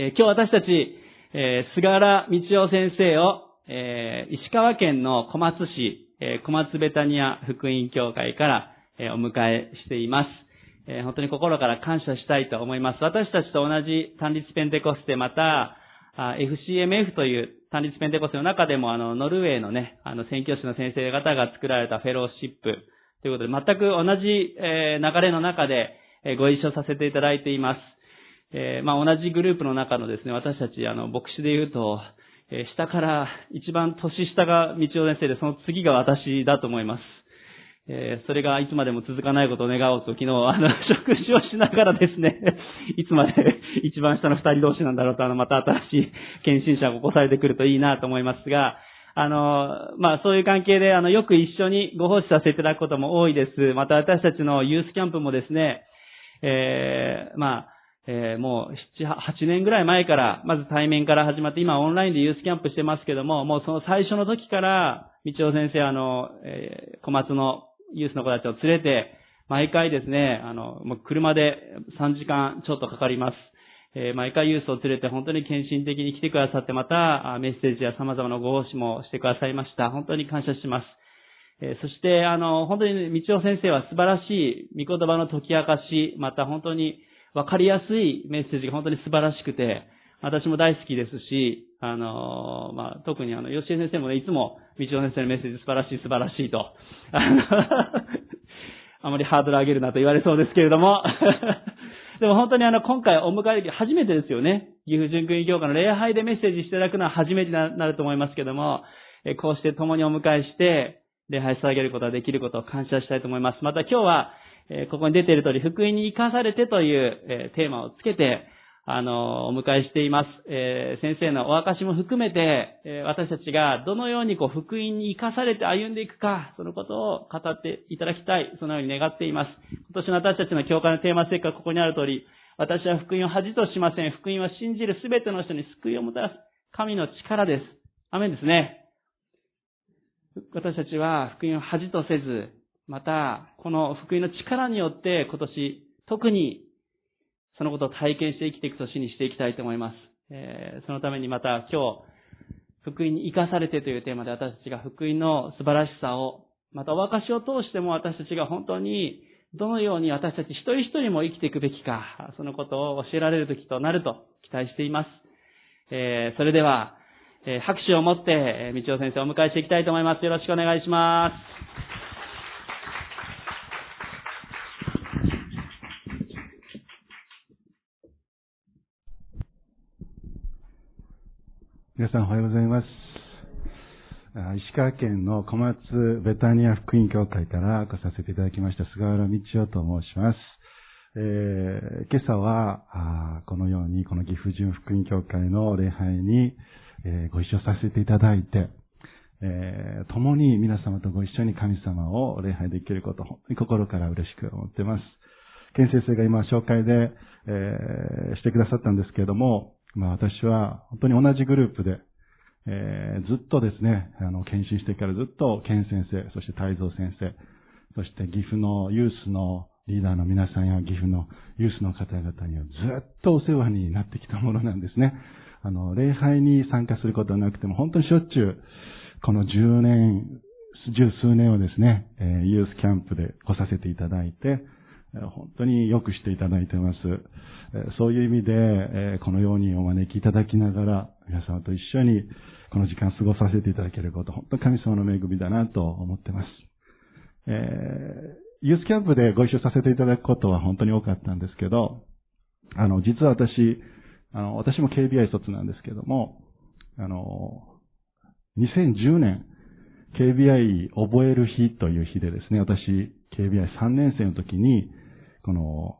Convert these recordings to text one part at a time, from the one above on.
えー、今日私たち、えー、菅原道夫先生を、えー、石川県の小松市、え、小松ベタニア福音協会から、え、お迎えしています。え、本当に心から感謝したいと思います。私たちと同じ単立ペンテコステ、また、FCMF という単立ペンテコステの中でも、あの、ノルウェーのね、あの、宣教師の先生方が作られたフェローシップということで、全く同じ、え、流れの中で、え、ご一緒させていただいています。えー、まあ、同じグループの中のですね、私たち、あの、牧師で言うと、えー、下から一番年下が道夫先生で、その次が私だと思います。えー、それがいつまでも続かないことを願おうと、昨日、あの、食事をしながらですね、いつまで一番下の二人同士なんだろうと、あの、また新しい献身者が起こされてくるといいなと思いますが、あの、まあ、そういう関係で、あの、よく一緒にご奉仕させていただくことも多いです。また私たちのユースキャンプもですね、えー、まあ、えー、もう7、8年ぐらい前から、まず対面から始まって、今オンラインでユースキャンプしてますけども、もうその最初の時から、道夫先生、あの、えー、小松のユースの子たちを連れて、毎回ですね、あの、もう車で3時間ちょっとかかります。えー、毎回ユースを連れて本当に献身的に来てくださって、また、メッセージや様々なご奉仕もしてくださいました。本当に感謝します。えー、そして、あの、本当に道夫先生は素晴らしい御言葉の解き明かし、また本当にわかりやすいメッセージが本当に素晴らしくて、私も大好きですし、あの、まあ、特にあの、吉江先生もね、いつも、道夫先生のメッセージ素晴らしい素晴らしいと、あの、あまりハードル上げるなと言われそうですけれども、でも本当にあの、今回お迎えでき初めてですよね。岐阜純君教会の礼拝でメッセージしていただくのは初めてになると思いますけども、こうして共にお迎えして、礼拝してあげることができることを感謝したいと思います。また今日は、ここに出ている通り、福音に生かされてというテーマをつけて、あの、お迎えしています。え、先生のお証も含めて、え、私たちがどのようにこう、福音に生かされて歩んでいくか、そのことを語っていただきたい、そのように願っています。今年の私たちの教会のテーマ設計はここにある通り、私は福音を恥としません。福音は信じるすべての人に救いをもたらす神の力です。アメンですね。私たちは福音を恥とせず、また、この福音の力によって今年、特にそのことを体験して生きていく年にしていきたいと思います。えー、そのためにまた今日、福音に生かされてというテーマで私たちが福音の素晴らしさを、またお証しを通しても私たちが本当にどのように私たち一人一人も生きていくべきか、そのことを教えられる時となると期待しています。えー、それでは、えー、拍手を持って、え、道夫先生をお迎えしていきたいと思います。よろしくお願いします。皆さんおはようございます。石川県の小松ベタニア福音教会から来させていただきました菅原道夫と申します。えー、今朝はこのようにこの岐阜純福音教会の礼拝に、えー、ご一緒させていただいて、えー、共に皆様とご一緒に神様を礼拝できること、本当に心から嬉しく思っています。健先生が今紹介で、え、してくださったんですけれども、まあ私は本当に同じグループで、えー、ずっとですね、あの、検診してからずっと健先生、そして太蔵先生、そして岐阜のユースのリーダーの皆さんや岐阜のユースの方々にはずっとお世話になってきたものなんですね。あの、礼拝に参加することはなくても、本当にしょっちゅう、この10年、十数年をですね、えー、ユースキャンプで来させていただいて、本当によくしていただいています。そういう意味で、このようにお招きいただきながら、皆様と一緒にこの時間過ごさせていただけること、本当に神様の恵みだなと思っています。えー、ユースキャンプでご一緒させていただくことは本当に多かったんですけど、あの、実は私、あの、私も KBI 卒なんですけども、あの、2010年、KBI 覚える日という日でですね、私、KBI3 年生の時に、この、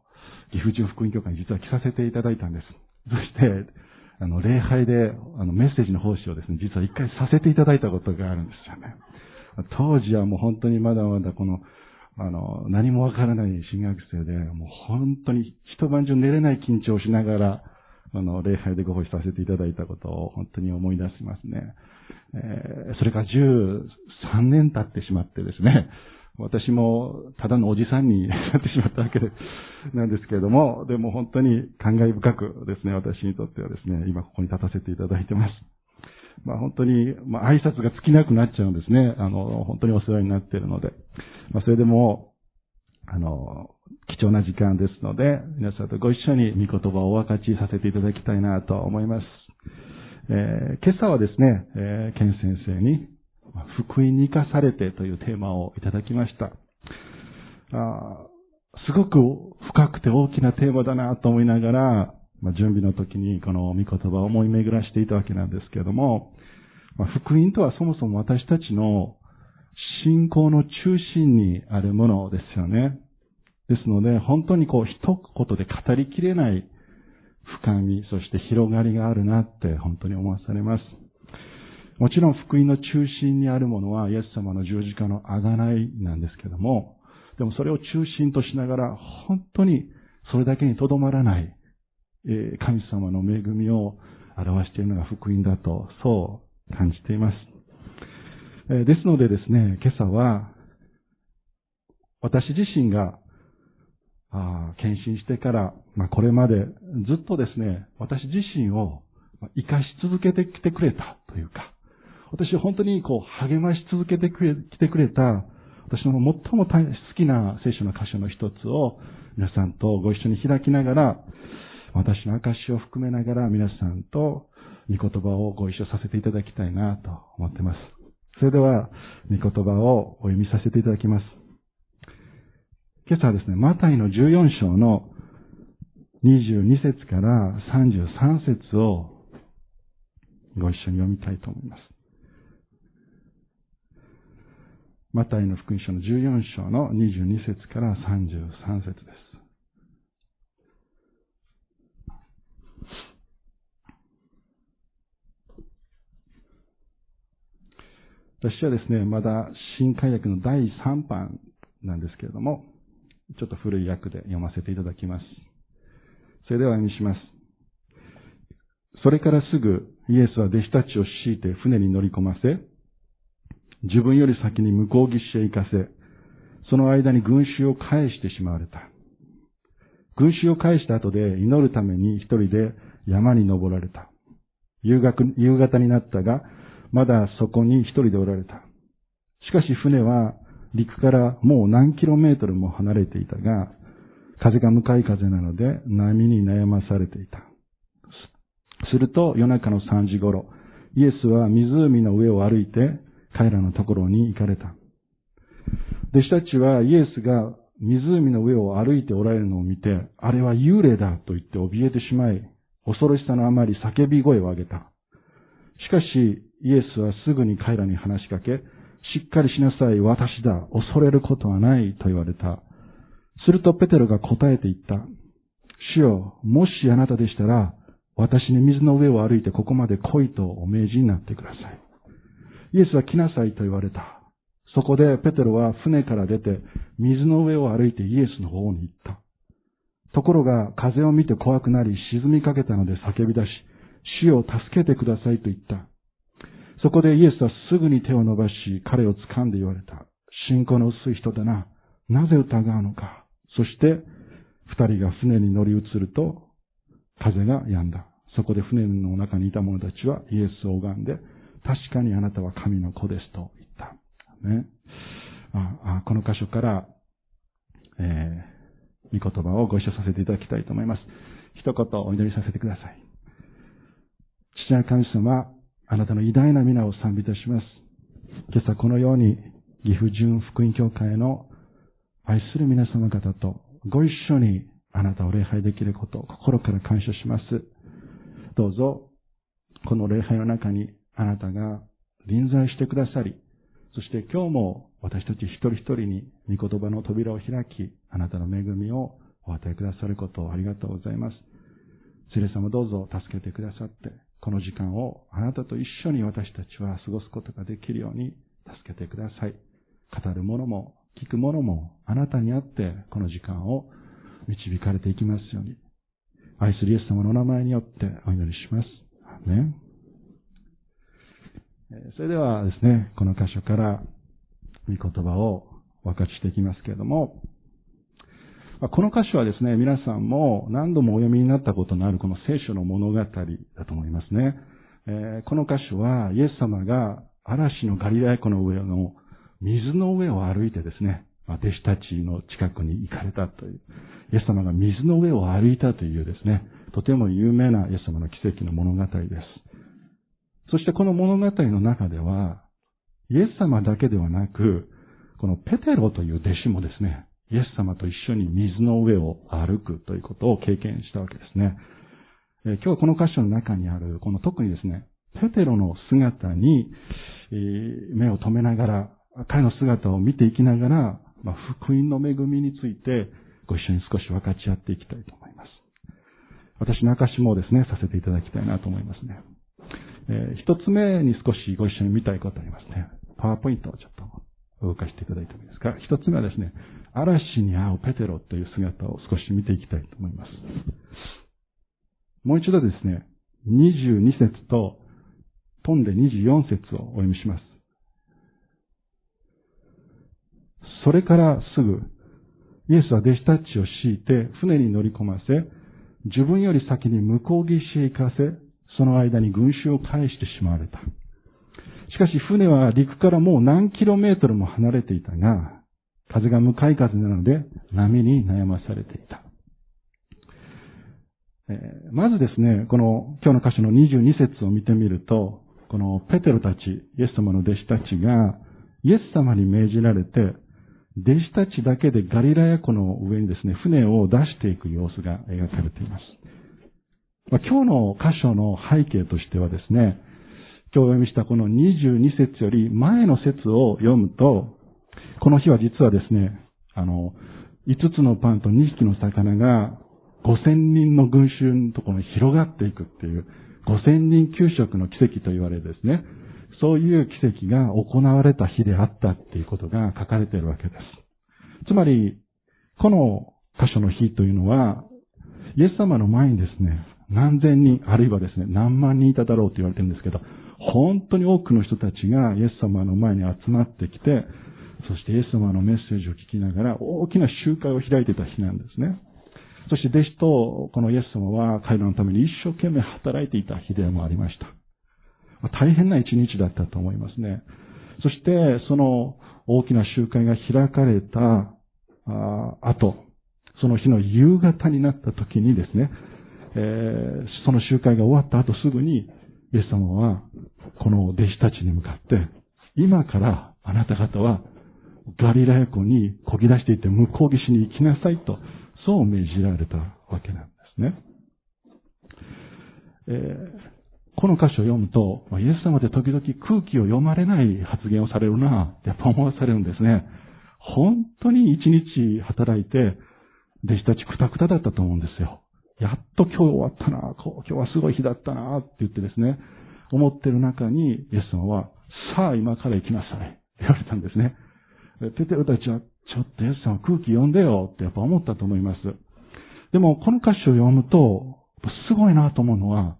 岐阜中福音教会に実は来させていただいたんです。そして、あの、礼拝で、あの、メッセージの奉仕をですね、実は一回させていただいたことがあるんですよね。当時はもう本当にまだまだこの、あの、何もわからない新学生で、もう本当に一晩中寝れない緊張をしながら、あの、礼拝でご奉仕させていただいたことを本当に思い出しますね。えー、それから13年経ってしまってですね、私もただのおじさんになってしまったわけで、なんですけれども、でも本当に感慨深くですね、私にとってはですね、今ここに立たせていただいてます。まあ本当に、まあ挨拶が尽きなくなっちゃうんですね。あの、本当にお世話になっているので。まあそれでも、あの、貴重な時間ですので、皆さんとご一緒に御言葉をお分かちさせていただきたいなと思います。えー、今朝はですね、えー、ケン先生に、福音に生かされてというテーマをいただきました。あすごく深くて大きなテーマだなと思いながら、まあ、準備の時にこの御言葉を思い巡らしていたわけなんですけれども、まあ、福音とはそもそも私たちの信仰の中心にあるものですよね。ですので、本当にこう一言で語りきれない深み、そして広がりがあるなって本当に思わされます。もちろん福音の中心にあるものはイエス様の十字架の贖いなんですけども、でもそれを中心としながら本当にそれだけにとどまらない、え神様の恵みを表しているのが福音だと、そう感じています。えですのでですね、今朝は私自身があ献身してから、まあ、これまでずっとですね、私自身を生かし続けてきてくれたというか、私本当にこう励まし続けてくれ、来てくれた、私の最も大好きな聖書の箇所の一つを皆さんとご一緒に開きながら、私の証を含めながら皆さんと御言葉をご一緒させていただきたいなと思っています。それでは、御言葉をお読みさせていただきます。今朝はですね、マタイの14章の22節から33節をご一緒に読みたいと思います。マタイの福音書の14章の22節から33節です。私はですね、まだ新海訳の第3版なんですけれども、ちょっと古い訳で読ませていただきます。それでは読みします。それからすぐイエスは弟子たちを敷いて船に乗り込ませ、自分より先に向こう岸へ行かせ、その間に群衆を返してしまわれた。群衆を返した後で祈るために一人で山に登られた。夕方になったが、まだそこに一人でおられた。しかし船は陸からもう何キロメートルも離れていたが、風が向かい風なので波に悩まされていた。すると夜中の3時頃、イエスは湖の上を歩いて彼らのところに行かれた。弟子たちはイエスが湖の上を歩いておられるのを見て、あれは幽霊だと言って怯えてしまい、恐ろしさのあまり叫び声を上げた。しかし、イエスはすぐに彼らに話しかけ、しっかりしなさい、私だ、恐れることはないと言われた。するとペテロが答えて言った。主よ、もしあなたでしたら、私に水の上を歩いてここまで来いとお命じになってください。イエスは来なさいと言われた。そこでペテロは船から出て水の上を歩いてイエスの方に行った。ところが風を見て怖くなり沈みかけたので叫び出し、主を助けてくださいと言った。そこでイエスはすぐに手を伸ばし、彼を掴んで言われた。信仰の薄い人だな。なぜ疑うのか。そして、二人が船に乗り移ると、風が止んだ。そこで船の中にいた者たちはイエスを拝んで、確かにあなたは神の子ですと言った。ね。あこの箇所から、えー、御言葉をご一緒させていただきたいと思います。一言お祈りさせてください。父な神様、あなたの偉大な皆を賛美いたします。今朝このように、岐阜純福音教会の愛する皆様方とご一緒にあなたを礼拝できることを心から感謝します。どうぞ、この礼拝の中にあなたが臨在してくださり、そして今日も私たち一人一人に御言葉の扉を開き、あなたの恵みをお与えくださることをありがとうございます。聖霊様どうぞ助けてくださって、この時間をあなたと一緒に私たちは過ごすことができるように助けてください。語る者も聞く者もあなたにあってこの時間を導かれていきますように。愛するイエス様のお名前によってお祈りします。ね。それではですね、この箇所から御言葉を分かちしていきますけれども、この歌詞はですね、皆さんも何度もお読みになったことのあるこの聖書の物語だと思いますね。この歌詞は、イエス様が嵐のガリラヤ湖の上の水の上を歩いてですね、弟子たちの近くに行かれたという、イエス様が水の上を歩いたというですね、とても有名なイエス様の奇跡の物語です。そしてこの物語の中では、イエス様だけではなく、このペテロという弟子もですね、イエス様と一緒に水の上を歩くということを経験したわけですね。え、今日はこの箇所の中にある、この特にですね、ペテロの姿に、え、目を留めながら、彼の姿を見ていきながら、まあ、福音の恵みについてご一緒に少し分かち合っていきたいと思います。私の証もですね、させていただきたいなと思いますね。えー、一つ目に少しご一緒に見たいことありますね。パワーポイントをちょっと動かしていただいてもいいですか？一つ目はですね、嵐に会うペテロという姿を少し見ていきたいと思います。もう一度ですね、22節と飛んで24節をお読みします。それからすぐ、イエスは弟子たちを敷いて船に乗り込ませ、自分より先に向こう岸へ行かせ、その間に群衆を返してしまわれた。しかし船は陸からもう何キロメートルも離れていたが、風が向かい風なので波に悩まされていた。えー、まずですね、この今日の箇所の22節を見てみると、このペテロたち、イエス様の弟子たちが、イエス様に命じられて、弟子たちだけでガリラヤ湖の上にですね、船を出していく様子が描かれています。まあ、今日の箇所の背景としてはですね、今日読みしたこの22節より前の説を読むと、この日は実はですね、あの、5つのパンと2匹の魚が5000人の群衆のところに広がっていくっていう、5000人給食の奇跡と言われるですね、そういう奇跡が行われた日であったっていうことが書かれているわけです。つまり、この箇所の日というのは、イエス様の前にですね、何千人、あるいはですね、何万人いただろうと言われてるんですけど、本当に多くの人たちがイエス様の前に集まってきて、そしてイエス様のメッセージを聞きながら大きな集会を開いてた日なんですね。そして弟子とこのイエス様は彼らのために一生懸命働いていた日でもありました。大変な一日だったと思いますね。そして、その大きな集会が開かれた後、その日の夕方になった時にですね、えー、その集会が終わった後すぐに、イエス様は、この弟子たちに向かって、今からあなた方はガリラヤ湖に漕ぎ出していって向こう岸に行きなさいと、そう命じられたわけなんですね。えー、この歌詞を読むと、イエス様って時々空気を読まれない発言をされるな、やっぱ思わされるんですね。本当に一日働いて、弟子たちくたくただったと思うんですよ。やっと今日終わったな、今日はすごい日だったな、って言ってですね、思ってる中に、イエス様は、さあ今から行きなさい、言われたんですね。ペテロたちは、ちょっとイエス様空気読んでよ、ってやっぱ思ったと思います。でも、この歌詞を読むと、すごいなと思うのは、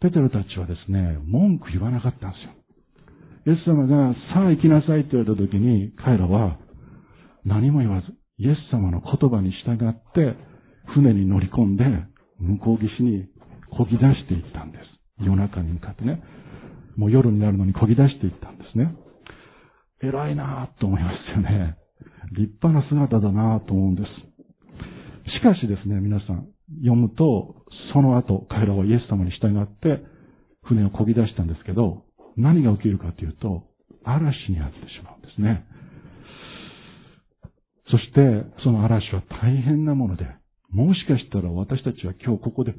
ペテロたちはですね、文句言わなかったんですよ。イエス様が、さあ行きなさいって言われた時に、彼らは何も言わず、イエス様の言葉に従って、船に乗り込んで、向こう岸に漕ぎ出していったんです。夜中に向かってね。もう夜になるのに漕ぎ出していったんですね。偉いなぁと思いますよね。立派な姿だなぁと思うんです。しかしですね、皆さん、読むと、その後、彼らはイエス様に従って、船を漕ぎ出したんですけど、何が起きるかというと、嵐にあってしまうんですね。そして、その嵐は大変なもので、もしかしたら私たちは今日ここで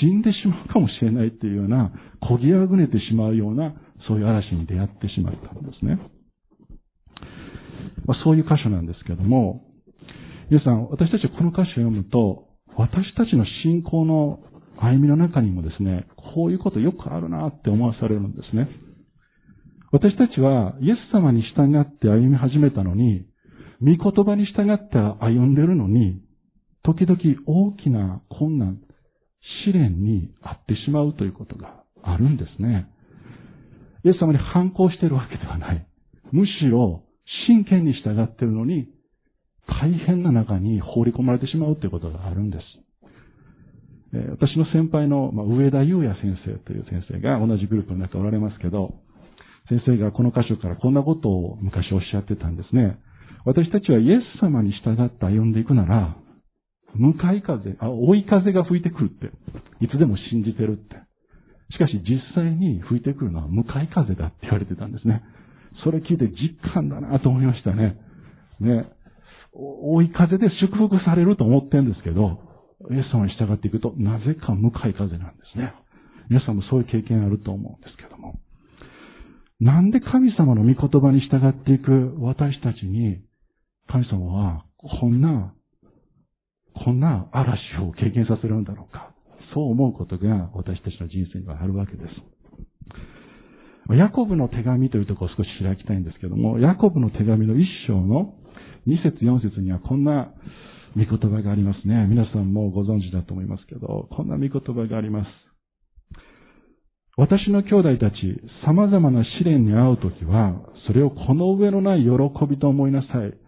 死んでしまうかもしれないっていうような、漕ぎあぐねてしまうような、そういう嵐に出会ってしまったんですね。まあ、そういう箇所なんですけども、皆さん、私たちはこの歌詞を読むと、私たちの信仰の歩みの中にもですね、こういうことよくあるなって思わされるんですね。私たちはイエス様に従って歩み始めたのに、御言葉に従って歩んでるのに、時々大きな困難、試練に遭ってしまうということがあるんですね。イエス様に反抗しているわけではない。むしろ真剣に従っているのに、大変な中に放り込まれてしまうということがあるんです。私の先輩の、上田祐也先生という先生が同じグループの中おられますけど、先生がこの箇所からこんなことを昔おっしゃってたんですね。私たちはイエス様に従って歩んでいくなら、向かい風、あ、追い風が吹いてくるって、いつでも信じてるって。しかし実際に吹いてくるのは向かい風だって言われてたんですね。それ聞いて実感だなと思いましたね。ね。追い風で祝福されると思ってんですけど、イエス様に従っていくと、なぜか向かい風なんですね。皆さんもそういう経験あると思うんですけども。なんで神様の御言葉に従っていく私たちに、神様は、こんな、こんな嵐を経験させるんだろうか。そう思うことが私たちの人生にはあるわけです。ヤコブの手紙というところを少し開きたいんですけども、ヤコブの手紙の一章の二節四節にはこんな御言葉がありますね。皆さんもご存知だと思いますけど、こんな御言葉があります。私の兄弟たち、様々な試練に遭うときは、それをこの上のない喜びと思いなさい。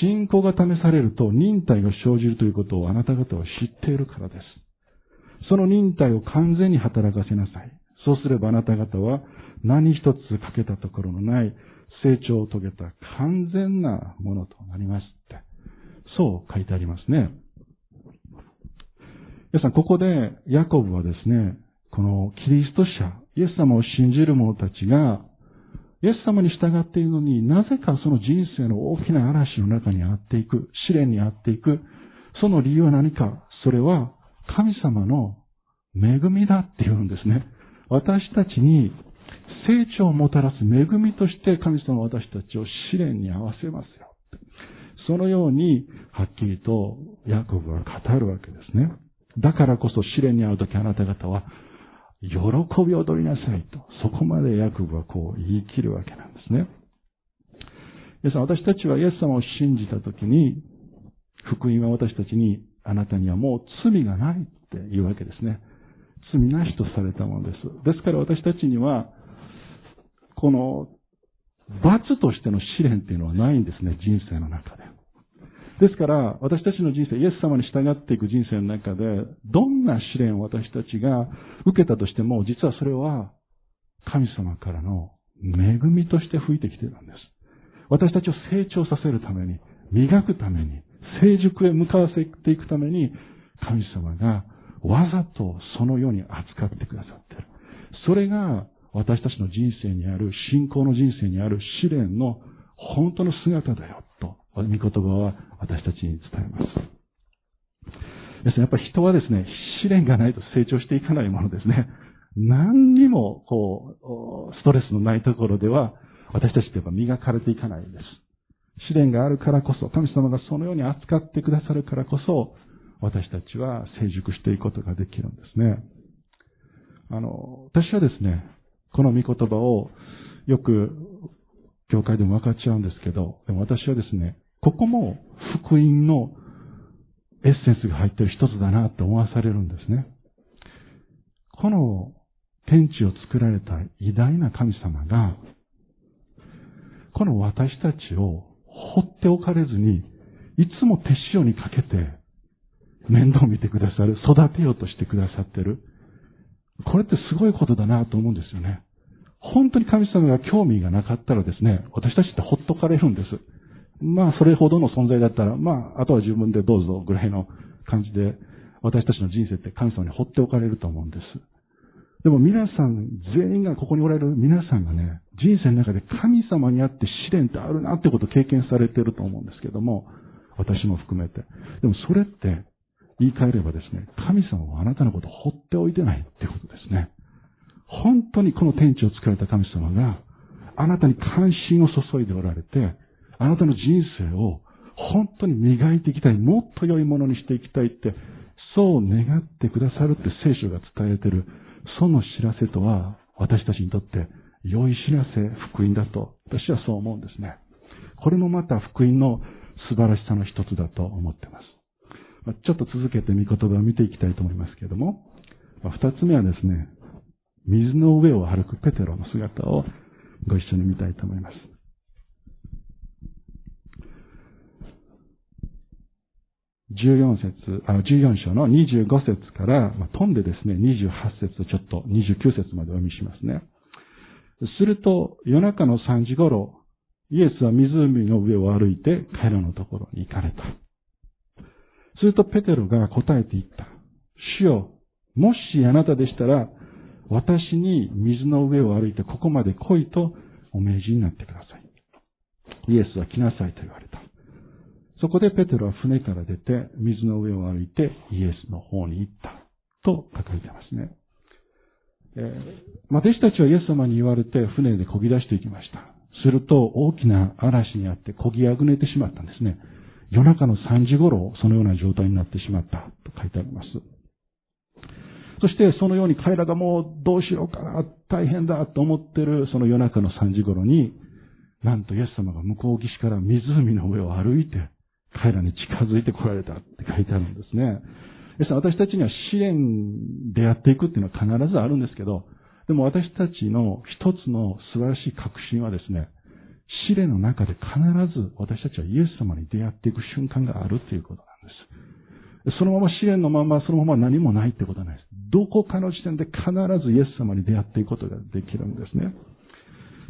信仰が試されると忍耐が生じるということをあなた方は知っているからです。その忍耐を完全に働かせなさい。そうすればあなた方は何一つ欠けたところのない成長を遂げた完全なものとなりますって。そう書いてありますね。皆さん、ここでヤコブはですね、このキリスト者、イエス様を信じる者たちが、イエス様に従っているのになぜかその人生の大きな嵐の中にあっていく、試練にあっていく、その理由は何か、それは神様の恵みだって言うんですね。私たちに成長をもたらす恵みとして神様は私たちを試練に合わせますよ。そのように、はっきりとヤコブは語るわけですね。だからこそ試練に遭うときあなた方は、喜び踊りなさいと、そこまでヤコブはこう言い切るわけなんですね。皆さん、私たちはイエス様を信じたときに、福音は私たちに、あなたにはもう罪がないって言うわけですね。罪なしとされたものです。ですから私たちには、この罰としての試練っていうのはないんですね、人生の中で。ですから、私たちの人生、イエス様に従っていく人生の中で、どんな試練を私たちが受けたとしても、実はそれは神様からの恵みとして吹いてきているんです。私たちを成長させるために、磨くために、成熟へ向かわせていくために、神様がわざとそのように扱ってくださっている。それが私たちの人生にある、信仰の人生にある試練の本当の姿だよ、御言葉は私たちに伝えます。やっぱり人はですね、試練がないと成長していかないものですね。何にも、こう、ストレスのないところでは、私たちってやっぱ磨かれていかないんです。試練があるからこそ、神様がそのように扱ってくださるからこそ、私たちは成熟していくことができるんですね。あの、私はですね、この御言葉をよく教会でも分かっちゃうんですけど、でも私はですね、ここも福音のエッセンスが入ってる一つだなって思わされるんですね。この天地を作られた偉大な神様が、この私たちを放っておかれずに、いつも手塩にかけて面倒見てくださる、育てようとしてくださってる。これってすごいことだなと思うんですよね。本当に神様が興味がなかったらですね、私たちってほっとかれるんです。まあ、それほどの存在だったら、まあ、あとは自分でどうぞぐらいの感じで、私たちの人生って神様に放っておかれると思うんです。でも皆さん、全員がここにおられる皆さんがね、人生の中で神様にあって試練ってあるなってことを経験されてると思うんですけども、私も含めて。でもそれって言い換えればですね、神様はあなたのことを放っておいてないってことですね。本当にこの天地を作られた神様が、あなたに関心を注いでおられて、あなたの人生を本当に磨いていきたい、もっと良いものにしていきたいって、そう願ってくださるって聖書が伝えてる、その知らせとは、私たちにとって良い知らせ、福音だと、私はそう思うんですね。これもまた福音の素晴らしさの一つだと思っています。ちょっと続けて御言葉を見ていきたいと思いますけれども、二つ目はですね、水の上を歩くペテロの姿をご一緒に見たいと思います。14節、あ14章の25節から、まあ、飛んでですね、28節とちょっと29節までお読みしますね。すると、夜中の3時頃、イエスは湖の上を歩いて彼らのところに行かれた。するとペテロが答えて言った。主よ、もしあなたでしたら、私に水の上を歩いてここまで来いとお命じになってください。イエスは来なさいと言われた。そこでペテロは船から出て水の上を歩いてイエスの方に行ったと書かれてますね。えー、まあ、弟子たちはイエス様に言われて船で漕ぎ出していきました。すると大きな嵐にあって漕ぎあぐねてしまったんですね。夜中の3時頃そのような状態になってしまったと書いてあります。そしてそのように彼らがもうどうしようかな、大変だと思ってるその夜中の3時頃に、なんとイエス様が向こう岸から湖の上を歩いて彼らに近づいてこられたって書いてあるんですね。ですから私たちには試練でやっていくっていうのは必ずあるんですけど、でも私たちの一つの素晴らしい確信はですね、試練の中で必ず私たちはイエス様に出会っていく瞬間があるということなんです。そのまま試練のままそのまま何もないってことはないです。どこかの時点で必ずイエス様に出会っていくことができるんですね。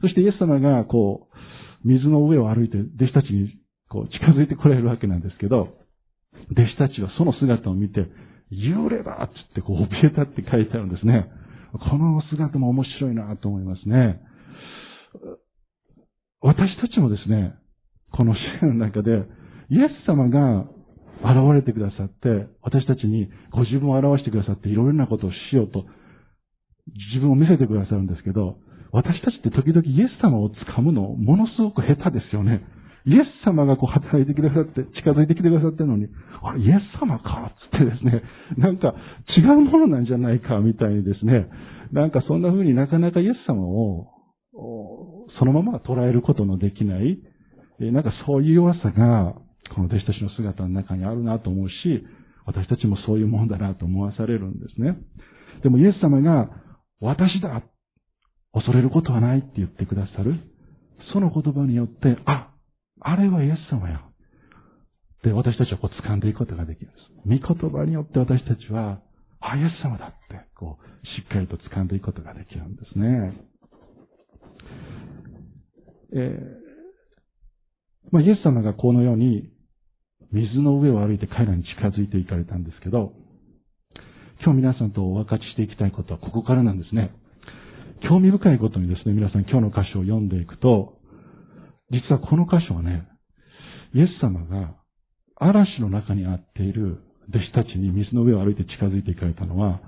そしてイエス様がこう、水の上を歩いて弟子たちにこう近づいてこられるわけなんですけど、弟子たちはその姿を見て、幽霊だっつってこう怯えたって書いてあるんですね。この姿も面白いなと思いますね。私たちもですね、この支援の中で、イエス様が現れてくださって、私たちにご自分を表してくださっていろいろなことをしようと、自分を見せてくださるんですけど、私たちって時々イエス様を掴むのものすごく下手ですよね。イエス様がこう働いてくださって、近づいてきてくださってるのに、あれ、イエス様かつってですね、なんか違うものなんじゃないかみたいにですね、なんかそんな風になかなかイエス様を、そのまま捉えることのできない、なんかそういう弱さが、この弟子たちの姿の中にあるなと思うし、私たちもそういうもんだなと思わされるんですね。でもイエス様が、私だ恐れることはないって言ってくださる。その言葉によって、あ、あれはイエス様や。で、私たちはこう掴んでいくことができるんです。御言葉によって私たちは、あ、イエス様だって、こう、しっかりと掴んでいくことができるんですね。えー、まあ、イエス様がこのように、水の上を歩いて彼らに近づいていかれたんですけど、今日皆さんとお分かちしていきたいことはここからなんですね。興味深いことにですね、皆さん今日の箇所を読んでいくと、実はこの箇所はね、イエス様が嵐の中にあっている弟子たちに水の上を歩いて近づいていかれたのは、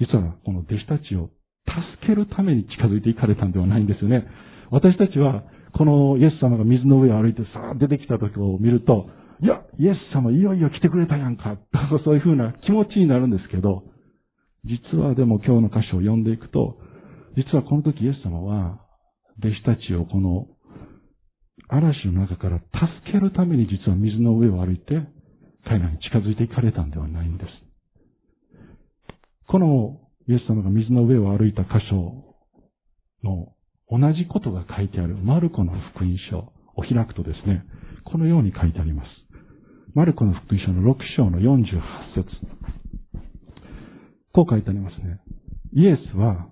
実はこの弟子たちを助けるために近づいていかれたんではないんですよね。私たちは、このイエス様が水の上を歩いてさあ出てきた時を見ると、いや、イエス様いよいよ来てくれたやんか、そういうふうな気持ちになるんですけど、実はでも今日の箇所を読んでいくと、実はこの時イエス様は、弟子たちをこの嵐の中から助けるために実は水の上を歩いて彼らに近づいていかれたんではないんです。このイエス様が水の上を歩いた箇所の同じことが書いてあるマルコの福音書を開くとですね、このように書いてあります。マルコの福音書の6章の48節こう書いてありますね。イエスは、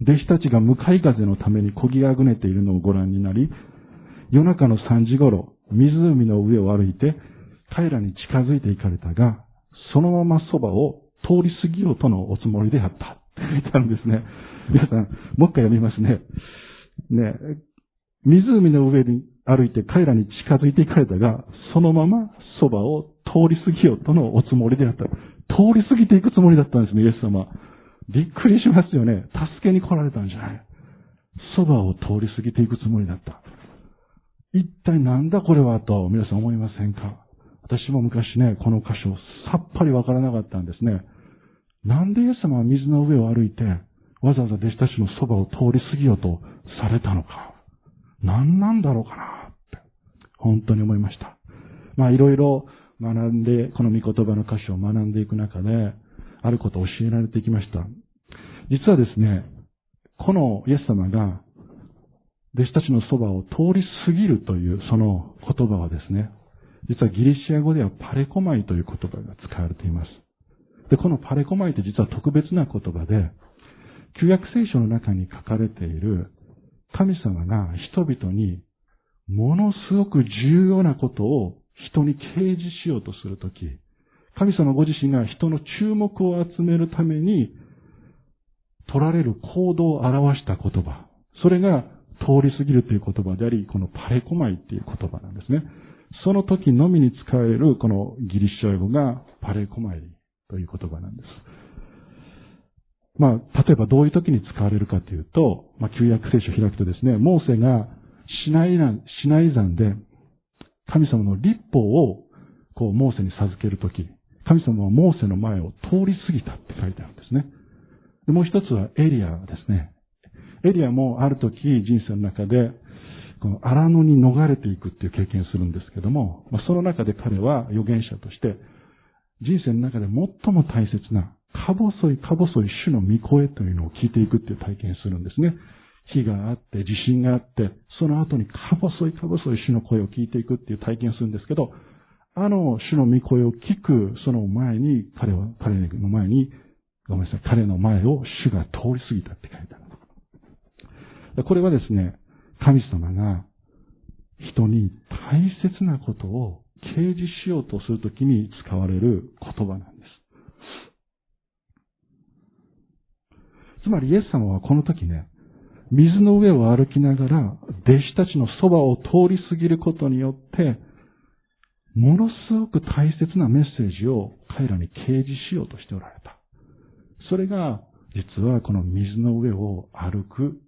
弟子たちが向かい風のために漕ぎあぐねているのをご覧になり、夜中の3時頃、湖の上を歩いて、彼らに近づいていかれたが、そのままそばを通り過ぎようとのおつもりであった。って書いてあるんですね。皆さん、もう一回読みますね。ね、湖の上に歩いて彼らに近づいていかれたが、そのままそばを通り過ぎようとのおつもりであった。通り過ぎていくつもりだったんですね、イエス様。びっくりしますよね。助けに来られたんじゃない。そばを通り過ぎていくつもりだった。一体なんだこれはと皆さん思いませんか？私も昔ね、この箇所さっぱりわからなかったんですね。なんでイエス様は水の上を歩いて、わざわざ弟子たちのそばを通り過ぎようとされたのか？何なんだろうかな？って、本当に思いました。まあいろいろ学んで、この御言葉の歌詞を学んでいく中で、あることを教えられてきました。実はですね、このイエス様が弟子たちのそばを通り過ぎるというその言葉はですね、実はギリシア語ではパレコマイという言葉が使われています。で、このパレコマイって実は特別な言葉で、旧約聖書の中に書かれている神様が人々にものすごく重要なことを人に掲示しようとするとき、神様ご自身が人の注目を集めるために取られる行動を表した言葉。それが通り過ぎるという言葉であり、このパレコマイっていう言葉なんですね。その時のみに使われるこのギリシャ語がパレコマイという言葉なんです。まあ、例えばどういう時に使われるかというと、まあ、旧約聖書を開くとですね、モーセがシナイ山シナイ山で神様の立法をこうモーセに授けるとき、神様はモーセの前を通り過ぎたって書いてあるんですね。もう一つはエリアですね。エリアもある時人生の中で、この荒野に逃れていくっていう経験をするんですけども、まあ、その中で彼は預言者として、人生の中で最も大切な、か細いか細い主の御声というのを聞いていくっていう体験をするんですね。火があって、地震があって、その後にか細いか細い主の声を聞いていくっていう体験をするんですけど、あの主の御声を聞く、その前に、彼は、彼の前に、ごめんなさい、彼の前を主が通り過ぎたって書いてある。これはですね、神様が人に大切なことを掲示しようとするときに使われる言葉なんです。つまりイエス様はこの時ね、水の上を歩きながら弟子たちのそばを通り過ぎることによって、ものすごく大切なメッセージを彼らに掲示しようとしておられた。それが、実はこの水の上を歩く、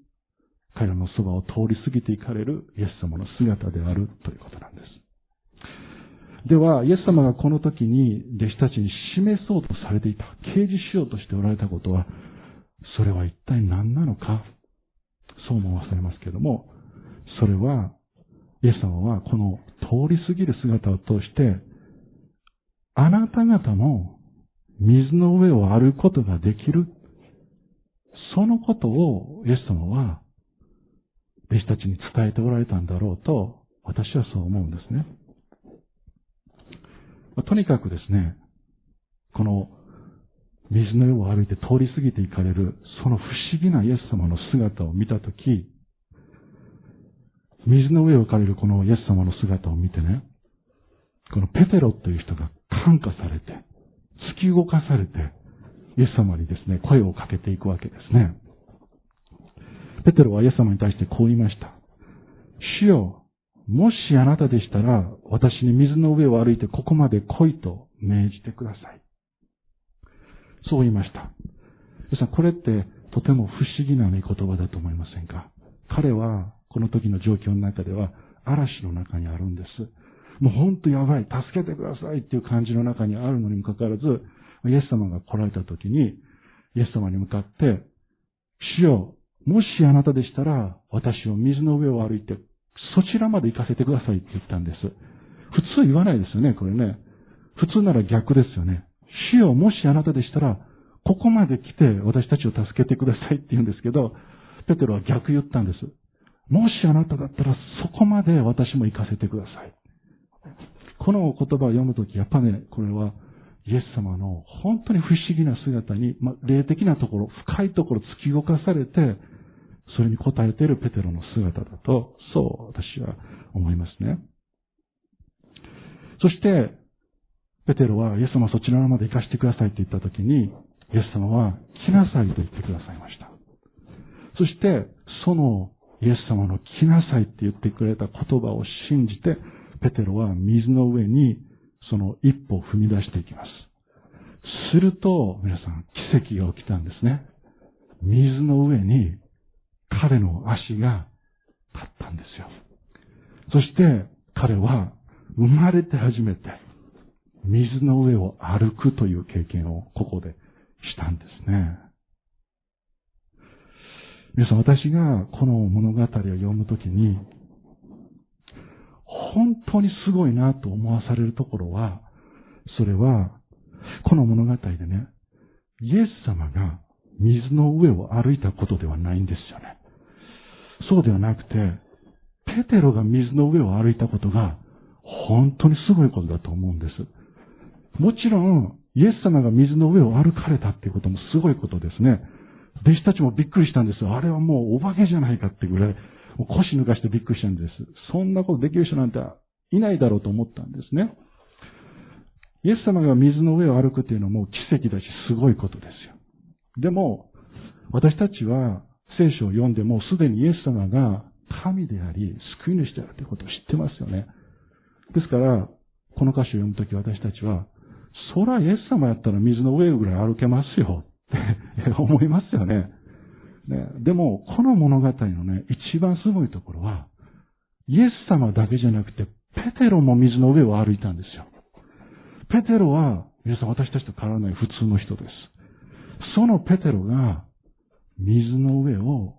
彼らのそばを通り過ぎていかれるイエス様の姿であるということなんです。では、イエス様がこの時に弟子たちに示そうとされていた、掲示しようとしておられたことは、それは一体何なのか？そう思わされますけれども、それは、イエス様はこの通り過ぎる姿を通して、あなた方も水の上を歩くことができる。そのことをイエス様は弟子たちに伝えておられたんだろうと私はそう思うんですね。とにかくですね、この水の上を歩いて通り過ぎていかれる、その不思議なイエス様の姿を見たとき、水の上を行かれるこのイエス様の姿を見てね、このペテロという人が感化されて、突き動かされて、イエス様にですね、声をかけていくわけですね。ペテロはイエス様に対してこう言いました。主よ、もしあなたでしたら、私に水の上を歩いてここまで来いと命じてください。そう言いました。皆さん、これってとても不思議な言葉だと思いませんか？彼は、この時の状況の中では、嵐の中にあるんです。もう本当やばい、助けてくださいっていう感じの中にあるのにもかかわらず、イエス様が来られた時に、イエス様に向かって、主よ、もしあなたでしたら、私を水の上を歩いて、そちらまで行かせてくださいって言ったんです。普通言わないですよね、これね。普通なら逆ですよね。主よ、もしあなたでしたら、ここまで来て私たちを助けてくださいって言うんですけど、ペテロは逆言ったんです。もしあなただったらそこまで私も行かせてください。この言葉を読むとき、やっぱね、これはイエス様の本当に不思議な姿に、まあ霊的なところ、深いところ突き動かされて、それに応えているペテロの姿だと、そう私は思いますね。そして、ペテロはイエス様そちらまで行かせてくださいと言ったときに、イエス様は来なさいと言ってくださいました。そして、そのイエス様の来なさいって言ってくれた言葉を信じて、ペテロは水の上にその一歩を踏み出していきます。すると、皆さん、奇跡が起きたんですね。水の上に彼の足が立ったんですよ。そして彼は生まれて初めて水の上を歩くという経験をここでしたんですね。皆さん、私がこの物語を読むときに、本当にすごいなと思わされるところは、それは、この物語でね、イエス様が水の上を歩いたことではないんですよね。そうではなくて、ペテロが水の上を歩いたことが本当にすごいことだと思うんです。もちろん、イエス様が水の上を歩かれたっていうこともすごいことですね。弟子たちもびっくりしたんですあれはもうお化けじゃないかってぐらい、腰抜かしてびっくりしたんです。そんなことできる人なんていないだろうと思ったんですね。イエス様が水の上を歩くっていうのはもう奇跡だしすごいことですよ。でも、私たちは聖書を読んでもすでにイエス様が神であり、救い主であるということを知ってますよね。ですから、この歌詞を読むとき私たちは、そらイエス様やったら水の上ぐらい歩けますよって 思いますよね。ねでも、この物語のね、一番すごいところは、イエス様だけじゃなくて、ペテロも水の上を歩いたんですよ。ペテロは、皆さん私たちと変わらない普通の人です。そのペテロが、水の上を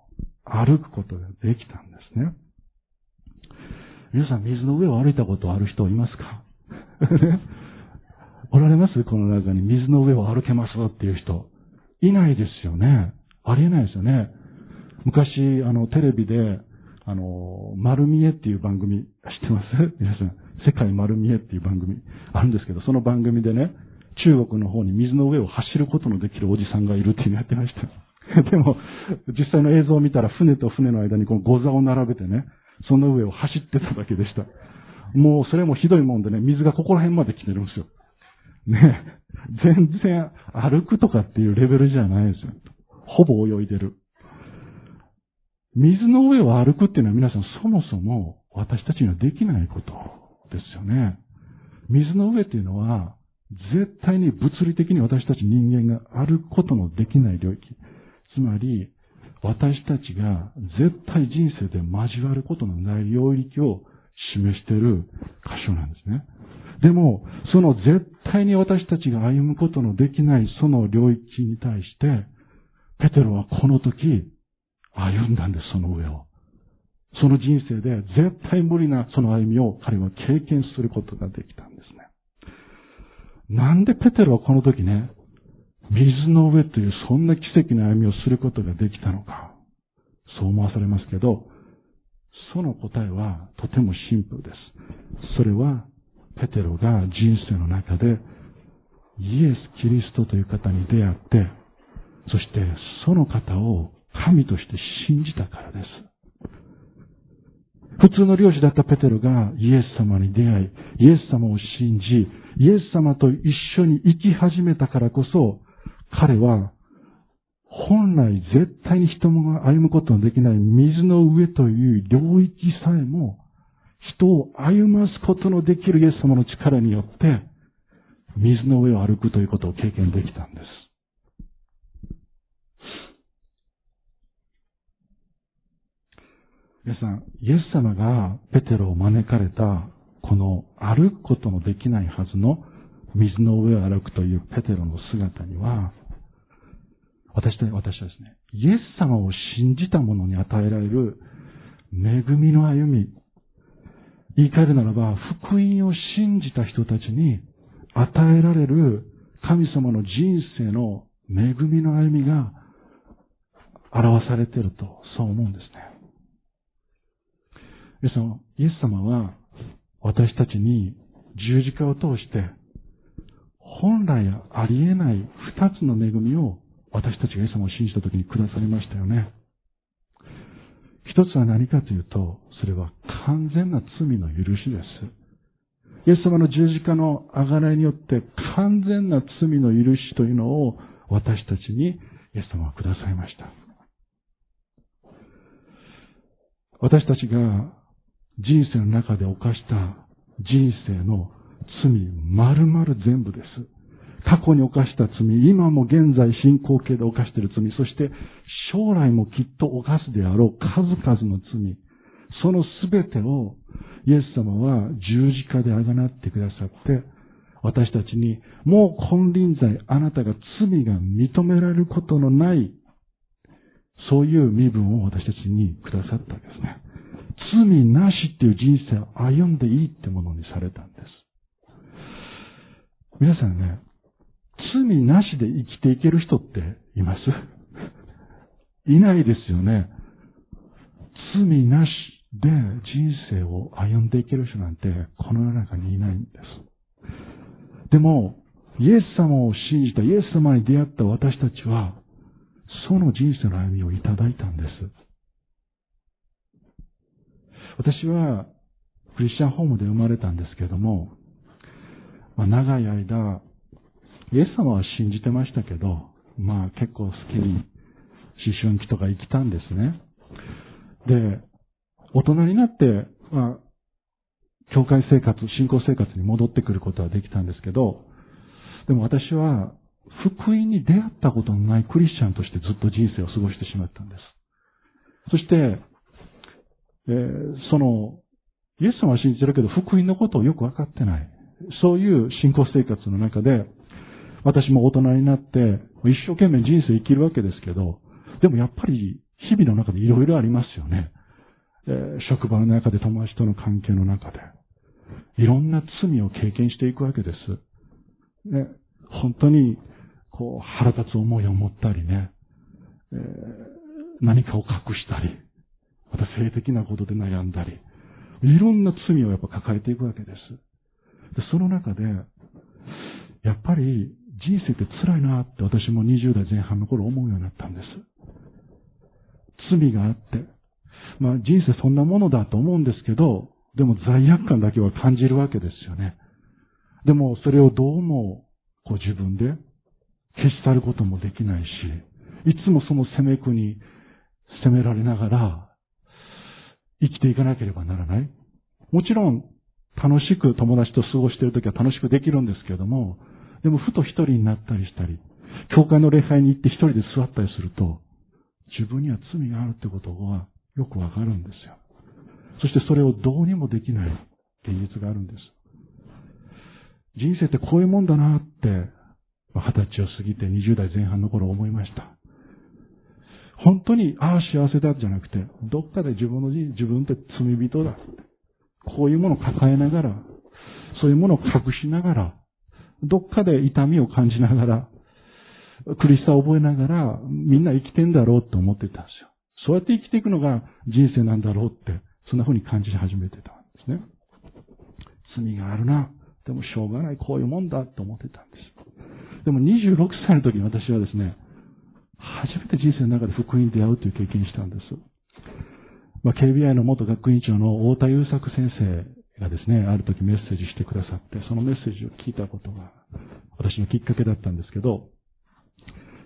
歩くことができたんですね。皆さん、水の上を歩いたことある人いますか？おられます？この中に水の上を歩けますっていう人。いないですよね。ありえないですよね。昔、あの、テレビで、あの、丸見えっていう番組、知ってます？皆さん、世界丸見えっていう番組あるんですけど、その番組でね、中国の方に水の上を走ることのできるおじさんがいるっていうのやってました。でも、実際の映像を見たら船と船の間にこのゴザを並べてね、その上を走ってただけでした。もうそれもひどいもんでね、水がここら辺まで来てるんですよ。ね全然歩くとかっていうレベルじゃないですよ。ほぼ泳いでる。水の上を歩くっていうのは皆さんそもそも私たちにはできないことですよね。水の上っていうのは絶対に物理的に私たち人間が歩くことのできない領域。つまり私たちが絶対人生で交わることのない領域を示している箇所なんですね。でも、その絶対に私たちが歩むことのできないその領域に対して、ペテロはこの時、歩んだんです、その上を。その人生で絶対無理なその歩みを彼は経験することができたんで。なんでペテロはこの時ね、水の上というそんな奇跡の歩みをすることができたのか。そう思わされますけど、その答えはとてもシンプルです。それはペテロが人生の中でイエス・キリストという方に出会って、そしてその方を神として信じたからです。普通の漁師だったペテロがイエス様に出会い、イエス様を信じ、イエス様と一緒に生き始めたからこそ、彼は本来絶対に人が歩むことのできない水の上という領域さえも人を歩ますことのできるイエス様の力によって、水の上を歩くということを経験できたんです。皆さん、イエス様がペテロを招かれた、この歩くことのできないはずの水の上を歩くというペテロの姿には、私と私はですね、イエス様を信じた者に与えられる恵みの歩み、言い換えるならば、福音を信じた人たちに与えられる神様の人生の恵みの歩みが表されていると、そう思うんですね。そのイエス様は私たちに十字架を通して本来ありえない二つの恵みを私たちがイエス様を信じた時にくださりましたよね。一つは何かというと、それは完全な罪の許しです。イエス様の十字架の贖いによって完全な罪の許しというのを私たちにイエス様はくださいました。私たちが人生の中で犯した人生の罪、丸々全部です。過去に犯した罪、今も現在進行形で犯している罪、そして将来もきっと犯すであろう数々の罪、そのすべてをイエス様は十字架であがなってくださって、私たちに、もう金輪際あなたが罪が認められることのない、そういう身分を私たちにくださったんですね。罪なしっていう人生を歩んでいいってものにされたんです。皆さんね、罪なしで生きていける人っています？いないですよね。罪なし、で人生を歩んでいける人なんてこの世の中にいないんです。でも、イエス様を信じた、イエス様に出会った私たちは、その人生の歩みをいただいたんです。私は、クリスチャンホームで生まれたんですけれども、まあ、長い間、イエス様は信じてましたけど、まあ結構好きに思春期とか生きたんですね。で、大人になって、まあ、教会生活、信仰生活に戻ってくることはできたんですけど、でも私は福音に出会ったことのないクリスチャンとしてずっと人生を過ごしてしまったんです。そして、えー、その、イエス様は信じてるけど福音のことをよくわかってない。そういう信仰生活の中で、私も大人になって、一生懸命人生生きるわけですけど、でもやっぱり日々の中でいろいろありますよね。えー、職場の中で友達との関係の中で、いろんな罪を経験していくわけです。ね、本当に、こう、腹立つ思いを持ったりね、えー、何かを隠したり、また性的なことで悩んだり、いろんな罪をやっぱ抱えていくわけです。でその中で、やっぱり人生って辛いなって私も20代前半の頃思うようになったんです。罪があって、まあ人生そんなものだと思うんですけど、でも罪悪感だけは感じるわけですよね。でもそれをどうもこう自分で消し去ることもできないし、いつもその責め苦に責められながら生きていかなければならない。もちろん楽しく友達と過ごしているときは楽しくできるんですけれども、でもふと一人になったりしたり、教会の礼拝に行って一人で座ったりすると、自分には罪があるってことはよくわかるんですよ。そしてそれをどうにもできない現実があるんです。人生ってこういうもんだなって、二十歳を過ぎて20代前半の頃思いました。本当に、ああ幸せだじゃなくて、どっかで自分の自分って罪人だ。こういうものを抱えながら、そういうものを隠しながら、どっかで痛みを感じながら、苦しさを覚えながら、みんな生きてんだろうって思ってたんですよ。そうやって生きていくのが人生なんだろうって、そんな風に感じ始めてたんですね。罪があるな。でもしょうがない、こういうもんだと思ってたんです。でも26歳の時に私はですね、初めて人生の中で福音に出会うという経験したんです。まあ、KBI の元学院長の太田優作先生がですね、ある時メッセージしてくださって、そのメッセージを聞いたことが私のきっかけだったんですけど、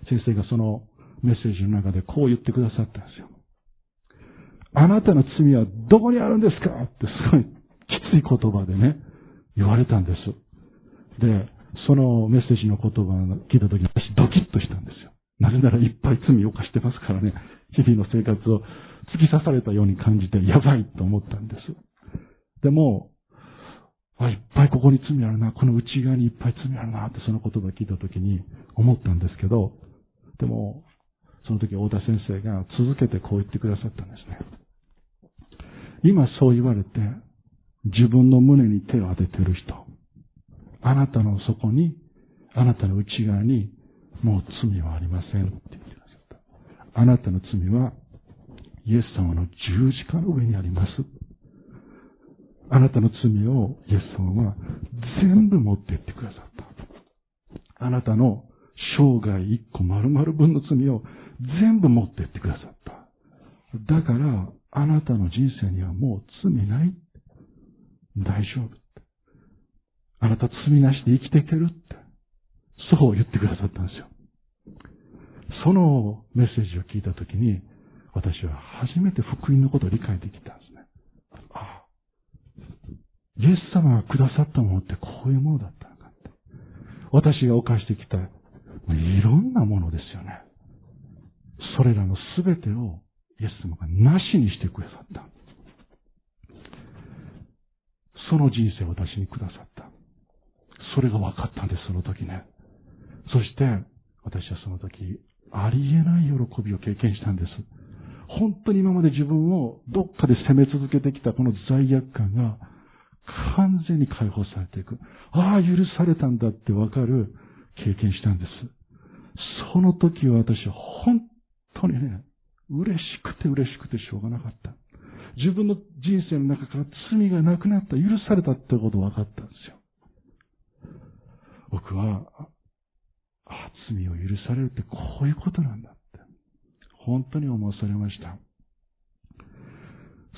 先生がそのメッセージの中でこう言ってくださったんですよ。あなたの罪はどこにあるんですか？ってすごいきつい言葉でね、言われたんです。で、そのメッセージの言葉を聞いた時に私ドキッとしたんですよ。なぜならいっぱい罪を犯してますからね、日々の生活を突き刺されたように感じてやばいと思ったんです。でも、あ、いっぱいここに罪あるな、この内側にいっぱい罪あるなってその言葉を聞いたときに思ったんですけど、でも、その時大田先生が続けてこう言ってくださったんですね。今そう言われて、自分の胸に手を当ててる人、あなたの底に、あなたの内側に、もう罪はありませんって言ってくださった。あなたの罪は、イエス様の十字架の上にあります。あなたの罪をイエス様は全部持っていってくださった。あなたの生涯一個丸々分の罪を全部持っていってくださった。だから、あなたの人生にはもう罪ない。大丈夫。あなた罪なしで生きていけるって。そう言ってくださったんですよ。そのメッセージを聞いたときに、私は初めて福音のことを理解できたんですね。ああイエス様がくださったものってこういうものだったのかって。私が犯してきた、いろんなものですよね。それらのすべてをイエス様がなしにしてくださった。その人生を私にくださった。それが分かったんです、その時ね。そして、私はその時、ありえない喜びを経験したんです。本当に今まで自分をどっかで責め続けてきたこの罪悪感が完全に解放されていく。ああ、許されたんだってわかる経験したんです。その時は私は本当にね、嬉しくて嬉しくてしょうがなかった。自分の人生の中から罪がなくなった、許されたってこと分かったんですよ。僕は、あ、罪を許されるってこういうことなんだって、本当に思わされました。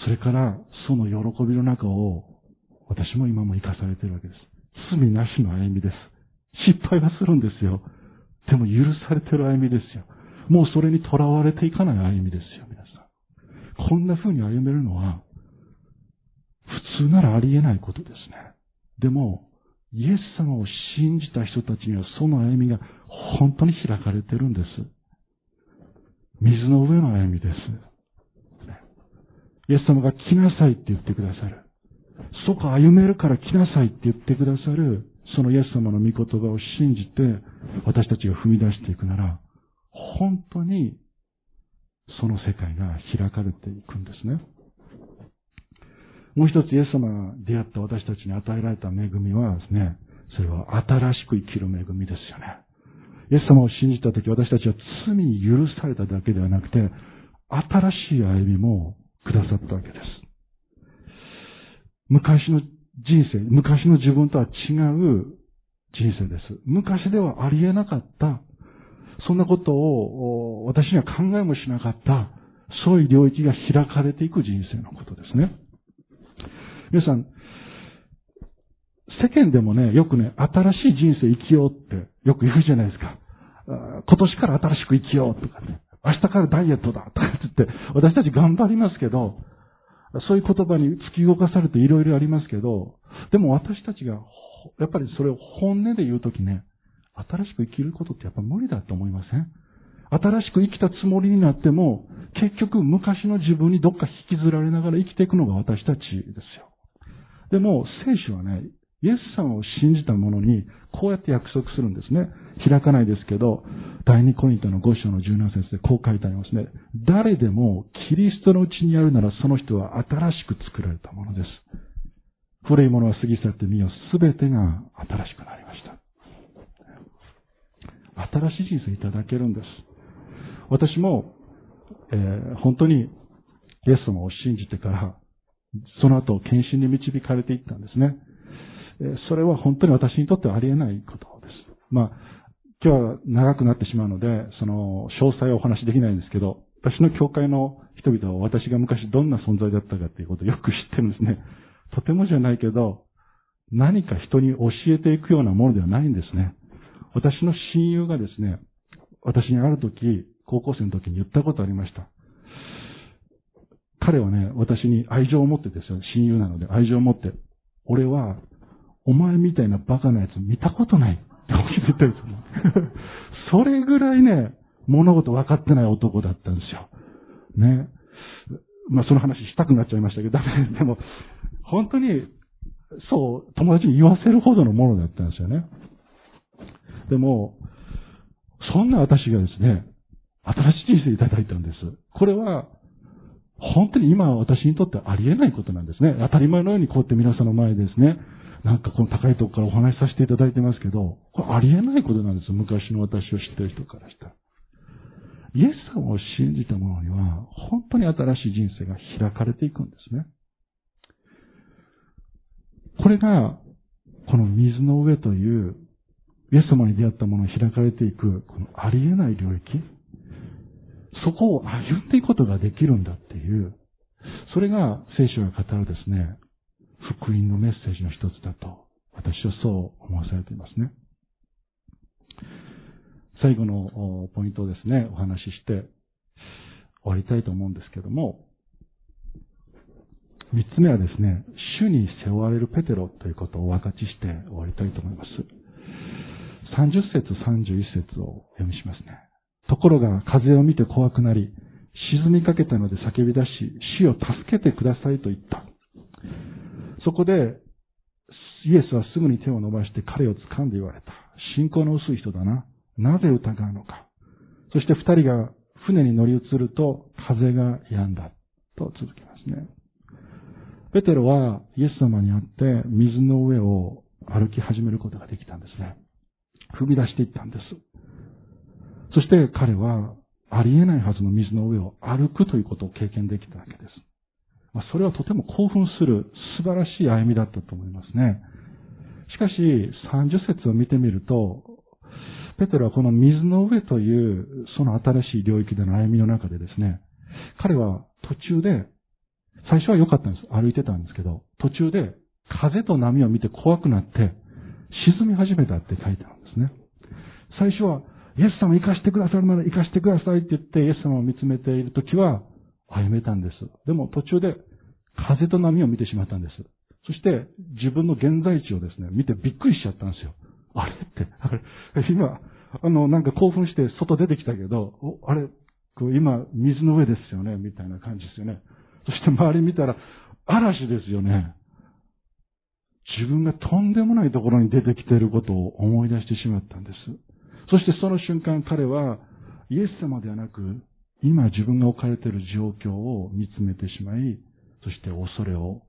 それから、その喜びの中を、私も今も生かされているわけです。罪なしの歩みです。失敗はするんですよ。でも許されてる歩みですよ。もうそれにとらわれていかない歩みですよ、皆さん。こんな風に歩めるのは、普通ならありえないことですね。でも、イエス様を信じた人たちにはその歩みが本当に開かれてるんです。水の上の歩みです。イエス様が来なさいって言ってくださる。そこ歩めるから来なさいって言ってくださる、そのイエス様の御言葉を信じて、私たちが踏み出していくなら、本当にその世界が開かれていくんですね。もう一つイエス様が出会った私たちに与えられた恵みはですね、それは新しく生きる恵みですよね。イエス様を信じたとき私たちは罪に許されただけではなくて、新しい歩みもくださったわけです。昔の人生、昔の自分とは違う人生です。昔ではありえなかった、そんなことを私には考えもしなかった、そういう領域が開かれていく人生のことですね。皆さん、世間でもね、よくね、新しい人生生きようってよく言うじゃないですか。今年から新しく生きようとかね。明日からダイエットだとかって言って、私たち頑張りますけど、そういう言葉に突き動かされていろいろありますけど、でも私たちが、やっぱりそれを本音で言うときね、新しく生きることってやっぱ無理だと思いません？新しく生きたつもりになっても、結局昔の自分にどっか引きずられながら生きていくのが私たちですよ。でも、聖書はね、イエス様を信じた者に、こうやって約束するんですね。開かないですけど、第二コリントの5章の17節でこう書いてありますね。誰でもキリストのうちにあるならその人は新しく作られたものです。古いものは過ぎ去ってみよ、すべてが新しくなりました。新しい人生いただけるんです。私も、えー、本当にイエス様を信じてから、その後、献身に導かれていったんですね。それは本当に私にとってはありえないことです。まあ、今日は長くなってしまうので、その、詳細はお話しできないんですけど、私の教会の人々は私が昔どんな存在だったかっていうことをよく知ってるんですね。とてもじゃないけど、何か人に教えていくようなものではないんですね。私の親友がですね、私にある時、高校生の時に言ったことありました。彼はね、私に愛情を持ってですよ。親友なので愛情を持って。俺は、お前みたいなバカなやつ見たことない。って言ってるんですよ。それぐらいね、物事分かってない男だったんですよ。ね。まあ、その話したくなっちゃいましたけど、ダメ。でも、本当に、そう、友達に言わせるほどのものだったんですよね。でも、そんな私がですね、新しい人生いただいたんです。これは、本当に今私にとってありえないことなんですね。当たり前のようにこうやって皆さんの前ですね、なんかこの高いところからお話しさせていただいてますけど、これありえないことなんですよ。昔の私を知ってる人からしたら。イエス様を信じた者には、本当に新しい人生が開かれていくんですね。これが、この水の上という、イエス様に出会ったものに開かれていく、このありえない領域。そこを歩んでいくことができるんだっていう、それが聖書が語るですね、福音のメッセージの一つだと、私はそう思わされていますね。最後のポイントをですね、お話しして終わりたいと思うんですけども、三つ目はですね、主に背負われるペテロということをお分かちして終わりたいと思います。30節31節を読みしますね。ところが風を見て怖くなり、沈みかけたので叫び出し、死を助けてくださいと言った。そこで、イエスはすぐに手を伸ばして彼を掴んで言われた。信仰の薄い人だな。なぜ疑うのか。そして二人が船に乗り移ると風が止んだ。と続きますね。ペテロはイエス様に会って水の上を歩き始めることができたんですね。踏み出していったんです。そして彼はありえないはずの水の上を歩くということを経験できたわけです。まあ、それはとても興奮する素晴らしい歩みだったと思いますね。しかし、30節を見てみると、ペテロはこの水の上というその新しい領域での歩みの中でですね、彼は途中で、最初は良かったんです。歩いてたんですけど、途中で風と波を見て怖くなって沈み始めたって書いてあるんですね。最初は、イエス様生かしてくださるなら生かしてくださいって言ってイエス様を見つめているときは歩めたんです。でも途中で風と波を見てしまったんです。そして自分の現在地をですね、見てびっくりしちゃったんですよ。あれって、あれ、今、あの、なんか興奮して外出てきたけど、あれ、今、水の上ですよね、みたいな感じですよね。そして周り見たら、嵐ですよね。自分がとんでもないところに出てきていることを思い出してしまったんです。そしてその瞬間彼はイエス様ではなく今自分が置かれている状況を見つめてしまい、そして恐れを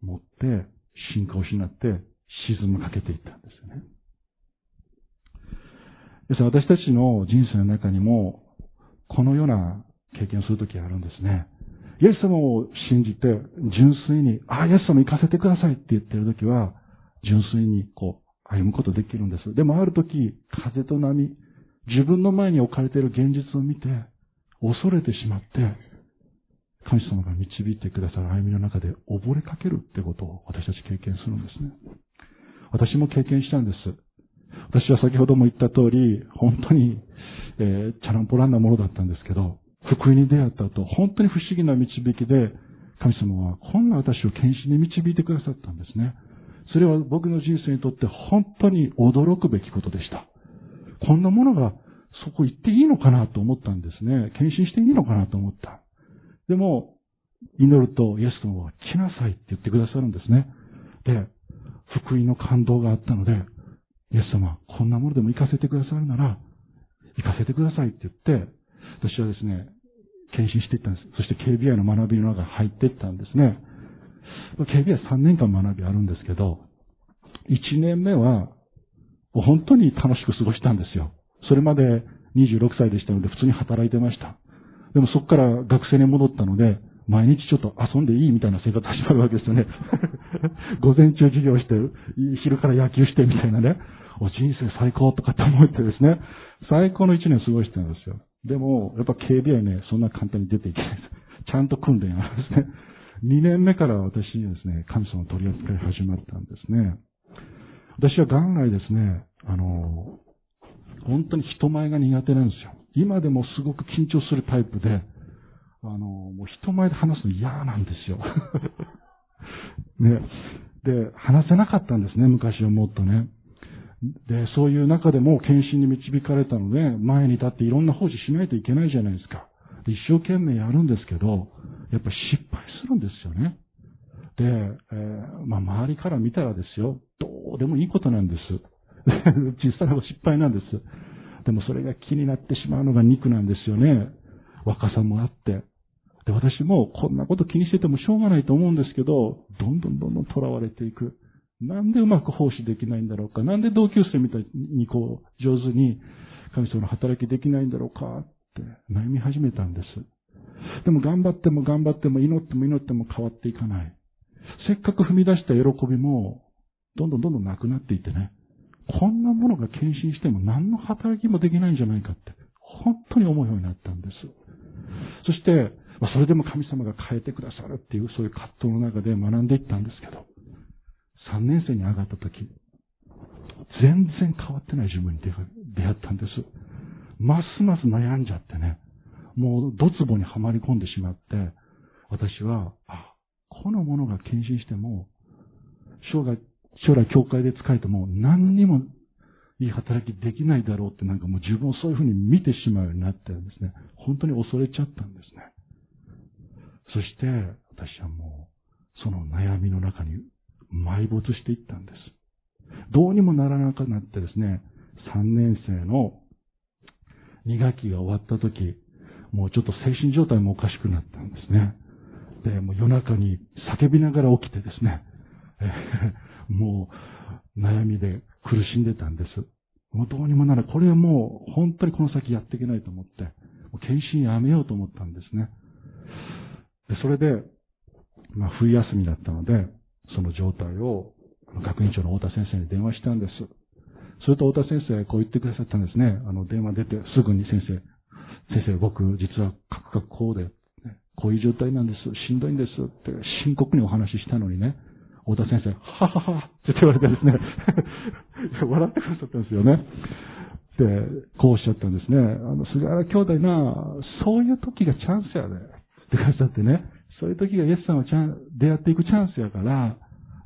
持って信仰を失って沈むかけていったんですよね。です私たちの人生の中にもこのような経験をするときがあるんですね。イエス様を信じて、純粋に、ああ、イエス様行かせてくださいって言ってるときは、純粋にこう、歩むことできるんです。でもあるとき、風と波、自分の前に置かれている現実を見て、恐れてしまって、神様が導いてくださる歩みの中で溺れかけるってことを私たち経験するんですね。私も経験したんです。私は先ほども言った通り、本当に、えー、チャランポランなものだったんですけど、福音に出会った後、本当に不思議な導きで、神様はこんな私を献身に導いてくださったんですね。それは僕の人生にとって本当に驚くべきことでした。こんなものがそこ行っていいのかなと思ったんですね。献身していいのかなと思った。でも、祈るとイエス様は来なさいって言ってくださるんですね。で、福音の感動があったので、イエス様、こんなものでも行かせてくださるなら、行かせてくださいって言って、私はですね、献身していったんです。そして KBI の学びの中に入っていったんですね。KBI 3年間学びあるんですけど、1年目は本当に楽しく過ごしたんですよ。それまで26歳でしたので普通に働いてました。でもそこから学生に戻ったので、毎日ちょっと遊んでいいみたいな生活始まるわけですよね。午前中授業して、昼から野球してみたいなね。お人生最高とかって思ってですね、最高の1年過ごしてたんですよ。でも、やっぱ KBI ね、そんな簡単に出ていけないです。ちゃんと訓練あるんですね。2年目から私にですね、神様の取り扱い始まったんですね。私は元来ですね、あの、本当に人前が苦手なんですよ。今でもすごく緊張するタイプで、あの、もう人前で話すの嫌なんですよ。ね。で、話せなかったんですね、昔はもっとね。で、そういう中でも献身に導かれたので、前に立っていろんな奉仕しないといけないじゃないですか。一生懸命やるんですけど、やっぱり失敗するんですよね。で、えー、まあ周りから見たらですよ、どうでもいいことなんです。小さな失敗なんです。でもそれが気になってしまうのが肉なんですよね。若さもあって。で、私もこんなこと気にしててもしょうがないと思うんですけど、どんどんどんどん囚われていく。なんでうまく奉仕できないんだろうか。なんで同級生みたいにこう、上手に神様の働きできないんだろうかって悩み始めたんです。でも頑張っても頑張っても祈っても祈っても変わっていかない。せっかく踏み出した喜びも、どんどんどんどんなくなっていってね。こんなものが献身しても何の働きもできないんじゃないかって、本当に思うようになったんです。そして、まあ、それでも神様が変えてくださるっていう、そういう葛藤の中で学んでいったんですけど、3年生に上がった時、全然変わってない自分に出会ったんです。ますます悩んじゃってね、もうドツボにはまり込んでしまって、私は、あ、このものが献身しても、生涯、将来教会で使えても何にもいい働きできないだろうってなんかもう自分をそういうふうに見てしまうようになってですね。本当に恐れちゃったんですね。そして私はもうその悩みの中に埋没していったんです。どうにもならなくなってですね、3年生の2学期が終わった時、もうちょっと精神状態もおかしくなったんですね。で、もう夜中に叫びながら起きてですね、もう悩みで苦しんでたんです。もうどうにもなら。これはもう本当にこの先やっていけないと思って、もう検診やめようと思ったんですね。でそれで、まあ、冬休みだったので、その状態を学院長の太田先生に電話したんです。すると太田先生こう言ってくださったんですね。あの、電話出てすぐに先生、先生僕実はカクカクこうで、こういう状態なんです。しんどいんですって深刻にお話ししたのにね、太田先生、はははって言われてですね、笑ってくださったんですよね。で、こうおっしゃったんですね。あの、菅原兄弟な、そういう時がチャンスやで。ってくださってね、そういう時がイエスさんはチャン出会っていくチャンスやから、